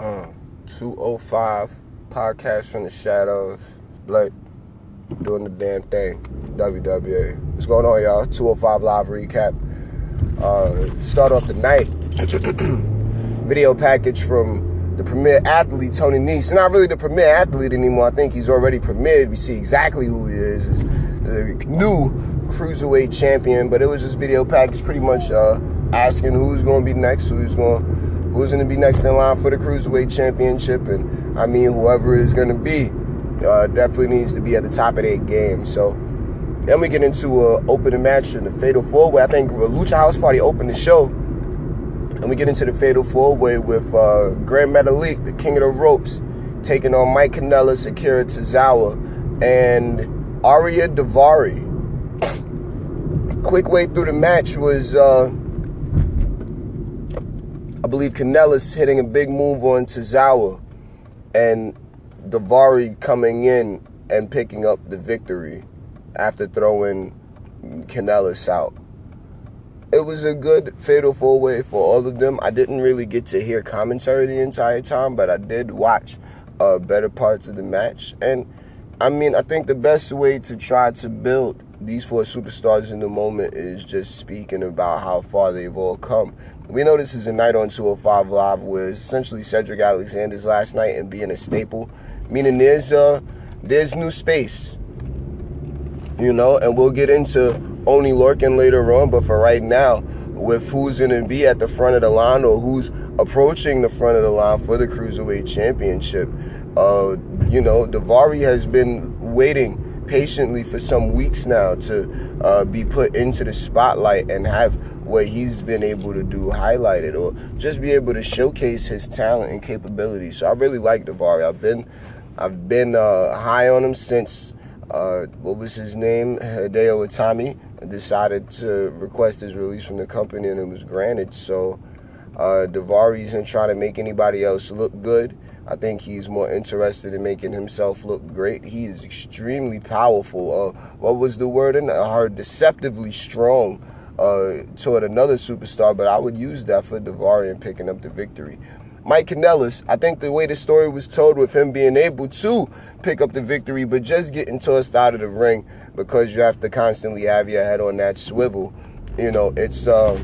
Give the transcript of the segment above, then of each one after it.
Uh, 205 podcast from the shadows. Blake doing the damn thing. WWA. What's going on, y'all? 205 live recap. Uh, start off the night. Video package from the premier athlete, Tony Nese. Not really the premier athlete anymore. I think he's already premiered. We see exactly who he is. Is the new cruiserweight champion. But it was this video package pretty much uh, asking who's going to be next, who's going who's going to be next in line for the cruiserweight championship, and I mean whoever is going to be uh, definitely needs to be at the top of their game. So then we get into a opening match in the Fatal Four Way. I think Lucha House Party opened the show, and we get into the Fatal Four Way with uh, Gran Metalik, the King of the Ropes, taking on Mike Kanellis, Akira Tozawa, and Ariya Daivari. Quick way through the match was. Uh, I believe Kanellis hitting a big move on Tozawa and Daivari coming in and picking up the victory after throwing Kanellis out. It was a good fatal four way for all of them. I didn't really get to hear commentary the entire time, but I did watch uh, better parts of the match. And I mean, I think the best way to try to build these four superstars in the moment is just speaking about how far they've all come. We know this is a night on 205 Live where essentially Cedric Alexander's last night and being a staple, meaning there's uh there's new space. You know, and we'll get into Oney Lorcan later on, but for right now, with who's gonna be at the front of the line or who's approaching the front of the line for the Cruiserweight Championship, uh, you know, Daivari has been waiting patiently for some weeks now to uh, be put into the spotlight and have what he's been able to do highlighted or just be able to showcase his talent and capabilities. So I really like Daivari. I've been I've been uh, high on him since uh, what was his name Hideo Itami decided to request his release from the company and it was granted. So uh, isn't trying to make anybody else look good. I think he's more interested in making himself look great. He is extremely powerful. Uh, what was the word in I heard deceptively strong uh, toward another superstar, but I would use that for Daivari and picking up the victory. Mike Kanellis, I think the way the story was told with him being able to pick up the victory, but just getting tossed out of the ring because you have to constantly have your head on that swivel. You know, it's um,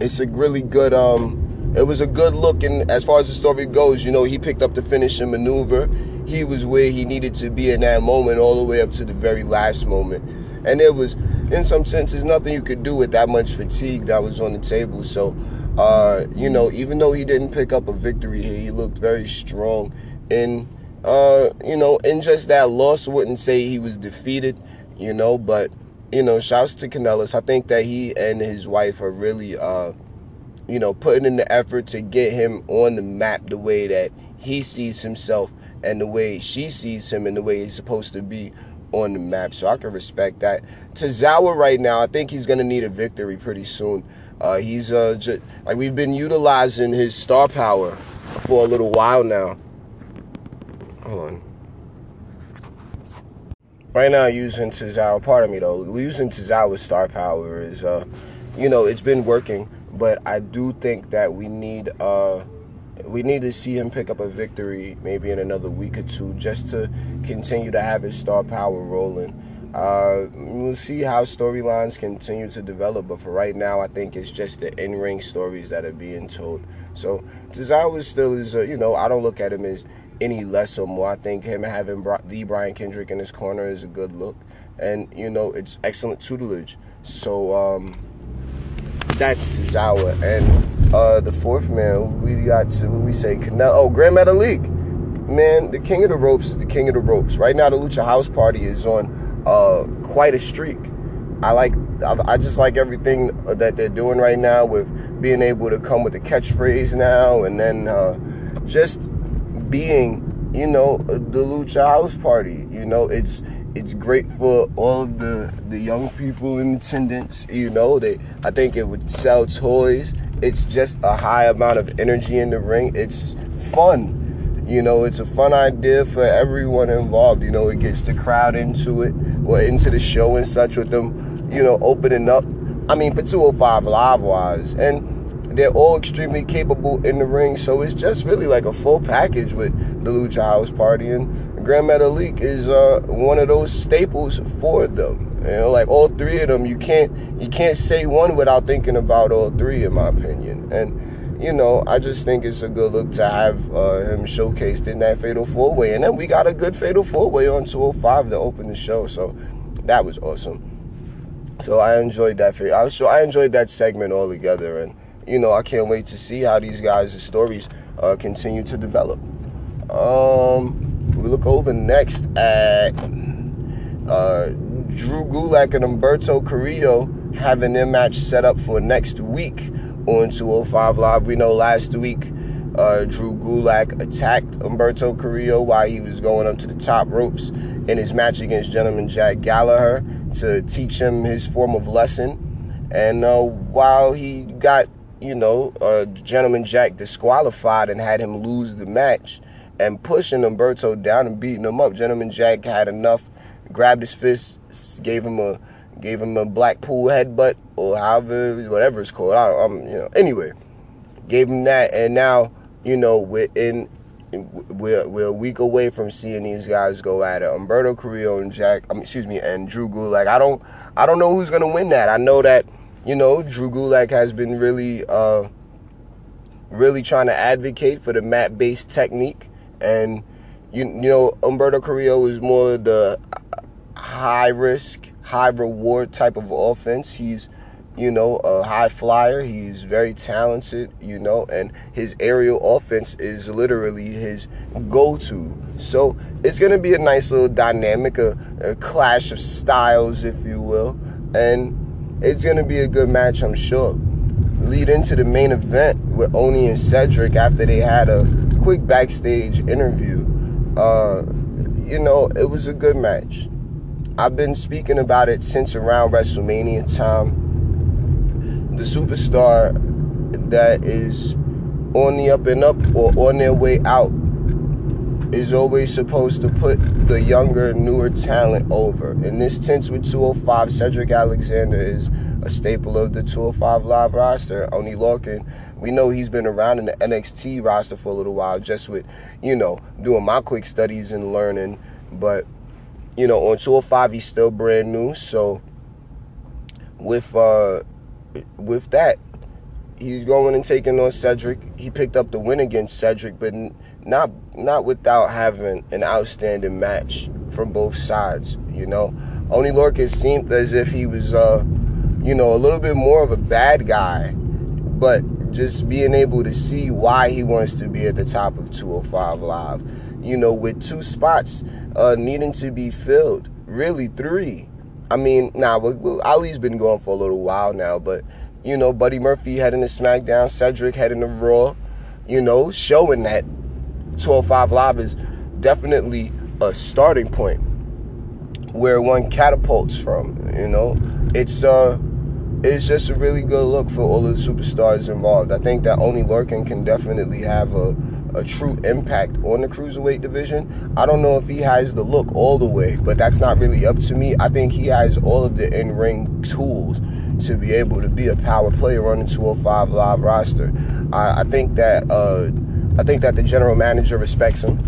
it's a really good um, it was a good look and as far as the story goes you know he picked up the finishing maneuver. He was where he needed to be in that moment all the way up to the very last moment. And there was in some senses nothing you could do with that much fatigue that was on the table. So uh, you know even though he didn't pick up a victory here he looked very strong. In uh, you know in just that loss wouldn't say he was defeated you know but you know shouts to Kanellis I think that he and his wife are really uh, you know, putting in the effort to get him on the map the way that he sees himself and the way she sees him and the way he's supposed to be on the map. So I can respect that. Tozawa right now, I think he's going to need a victory pretty soon. Uh, he's uh, just, like we've been utilizing his star power for a little while now. Hold on. Right now, using Tozawa, pardon me though, using Tozawa's star power is, uh, you know, it's been working but I do think that we need uh, we need to see him pick up a victory maybe in another week or two just to continue to have his star power rolling. Uh, we'll see how storylines continue to develop, but for right now, I think it's just the in-ring stories that are being told. So Tozawa still is, uh, you know, I don't look at him as any less or more. I think him having the Brian Kendrick in his corner is a good look, and you know, it's excellent tutelage. So. Um, that's Tozawa. And uh, the fourth man, we got to, what we say, Canelo. Oh, Gran Metalik. Man, the king of the ropes is the king of the ropes. Right now, the Lucha House Party is on uh, quite a streak. I like, I just like everything that they're doing right now with being able to come with a catchphrase now and then uh, just being, you know, the Lucha House Party. You know, it's it's great for all the, the young people in attendance. You know, they I think it would sell toys. It's just a high amount of energy in the ring. It's fun. You know, it's a fun idea for everyone involved. You know, it gets the crowd into it or into the show and such with them, you know, opening up. I mean, for 205 Live wise. And they're all extremely capable in the ring. So it's just really like a full package with the Lucha House Party. And Gran Metalik is uh, one of those staples for them. You know, like all three of them, you can't you can't say one without thinking about all three, in my opinion. And you know, I just think it's a good look to have uh, him showcased in that Fatal Four Way. And then we got a good Fatal Four Way on 205 to open the show, so that was awesome. So I enjoyed that. Was so I enjoyed that segment altogether, and you know, I can't wait to see how these guys' stories uh, continue to develop. Um, look over next at uh, Drew Gulak and Humberto Carrillo having their match set up for next week on 205 Live. We know last week uh, Drew Gulak attacked Humberto Carrillo while he was going up to the top ropes in his match against Gentleman Jack Gallagher to teach him his form of lesson. And uh, while he got, you know, uh, Gentleman Jack disqualified and had him lose the match and pushing Humberto down and beating him up, Gentleman Jack had enough, grabbed his fist, gave him a gave him a Blackpool headbutt or however, whatever it's called. I, am you know, anyway, gave him that, and now, you know, we're in, we're we're a week away from seeing these guys go at it. Humberto Carrillo and Jack, I mean, excuse me, and Drew Gulak. I don't, I don't know who's gonna win that. I know that, you know, Drew Gulak has been really, uh, really trying to advocate for the mat-based technique, and you, you know, Humberto Carrillo is more the high risk high reward type of offense. He's, you know, a high flyer. He's very talented, you know, and his aerial offense is literally his go to. So it's going to be a nice little dynamic, a, a clash of styles, if you will. And it's going to be a good match, I'm sure. Lead into the main event with Oney and Cedric after they had a quick backstage interview. Uh, you know, it was a good match. I've been speaking about it since around WrestleMania time. The superstar that is on the up and up or on their way out is always supposed to put the younger, newer talent over. In this tense with 205, Cedric Alexander is a staple of the 205 Live roster. Oney Lorcan, we know he's been around in the NXT roster for a little while, just with, you know, doing my quick studies and learning. But you know, on 205, he's still brand new. So with uh with that, he's going and taking on Cedric. He picked up the win against Cedric, but not not without having an outstanding match from both sides. You know, Oney Lorcan seemed as if he was, uh, you know, a little bit more of a bad guy, but just being able to see why he wants to be at the top of 205 Live. You know, with two spots uh, needing to be filled. Really, three. I mean, now nah, Ali's been going for a little while now, but you know, Buddy Murphy heading to SmackDown, Cedric heading to Raw, you know, showing that 12-5 Live is definitely a starting point where one catapults from. You know, it's uh, it's just a really good look for all of the superstars involved. I think that Oney Lorcan can definitely have a a true impact on the cruiserweight division. I don't know if he has the look all the way, but that's not really up to me. I think he has all of the in ring tools to be able to be a power player on the 205 live roster. I, I think that uh, I think that the general manager respects him.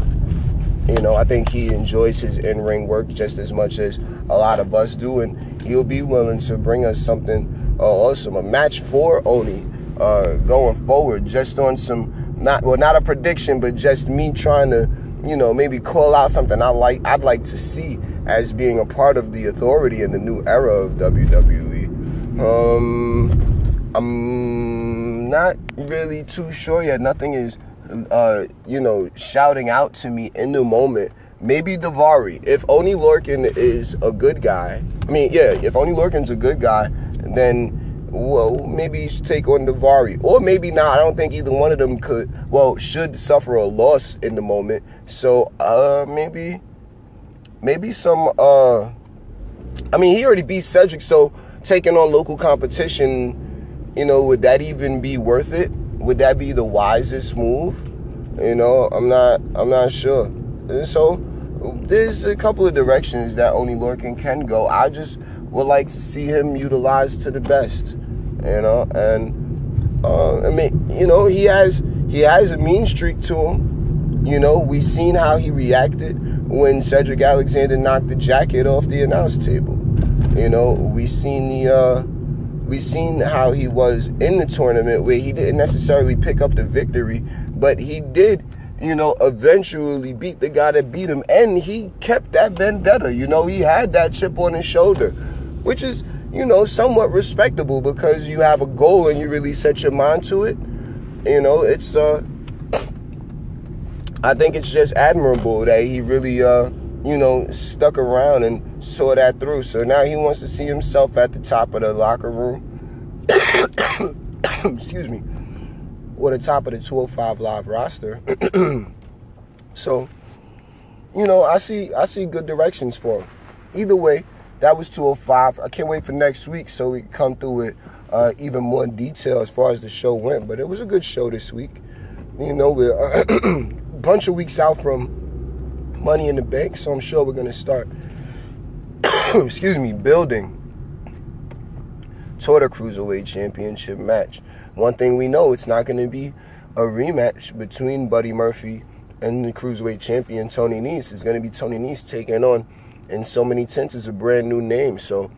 You know, I think he enjoys his in ring work just as much as a lot of us do, and he'll be willing to bring us something uh, awesome. A match for Oney uh, going forward, just on some not well, not a prediction, but just me trying to, you know, maybe call out something I like. I'd like to see as being a part of the authority in the new era of WWE. Um, I'm not really too sure yet. Nothing is, uh, you know, shouting out to me in the moment. Maybe Daivari. If Oney Lorcan is a good guy, I mean, yeah, if Oney Lorcan's a good guy, then well, maybe he should take on Daivari. Or maybe not. I don't think either one of them could, well, should suffer a loss in the moment. So, uh, maybe, maybe some, uh, I mean, he already beat Cedric, so taking on local competition, you know, would that even be worth it? Would that be the wisest move? You know, I'm not, I'm not sure. And so, there's a couple of directions that Oney Lorcan can go. I just would like to see him utilized to the best you know, and Uh, I mean, you know, he has he has a mean streak to him. You know, we seen how he reacted when Cedric Alexander knocked the jacket off the announce table. You know, we seen the uh, we seen how he was in the tournament where he didn't necessarily pick up the victory, but he did you know, eventually beat the guy that beat him. And he kept that vendetta. You know, he had that chip on his shoulder, which is, you know, somewhat respectable because you have a goal and you really set your mind to it. You know, it's, uh, I think it's just admirable that he really, uh, you know, stuck around and saw that through. So now he wants to see himself at the top of the locker room. Excuse me or the top of the 205 live roster. so, you know, I see I see good directions for him. Either way, that was 205. I can't wait for next week so we can come through with uh, even more detail as far as the show went. But it was a good show this week. You know, we're a bunch of weeks out from Money in the Bank, so I'm sure we're gonna start. excuse me, building toward a cruiserweight championship match. One thing we know, it's not going to be a rematch between Buddy Murphy and the cruiserweight champion Tony Nese. It's going to be Tony Nese taking on, in so many senses, a brand new name. So,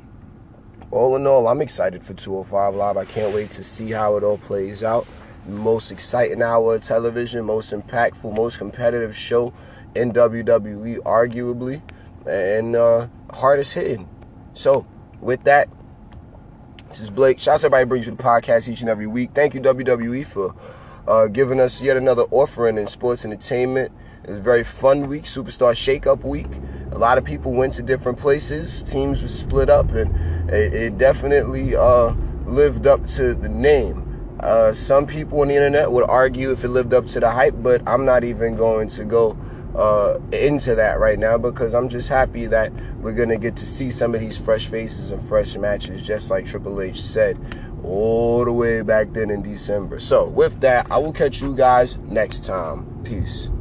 all in all, I'm excited for 205 Live. I can't wait to see how it all plays out. Most exciting hour of television, most impactful, most competitive show in WWE, arguably, and uh, hardest hitting. So, with that, this is Blake. Shout out to everybody brings you the podcast each and every week. Thank you, WWE, for uh, giving us yet another offering in sports entertainment. It was a very fun week, Superstar Shake-Up week. A lot of people went to different places. Teams were split up, and it, it definitely uh, lived up to the name. Uh, some people on the internet would argue if it lived up to the hype, but I'm not even going to go uh, into that right now because I'm just happy that we're gonna get to see some of these fresh faces and fresh matches, just like Triple H said all the way back then in December. So, with that, I will catch you guys next time. Peace.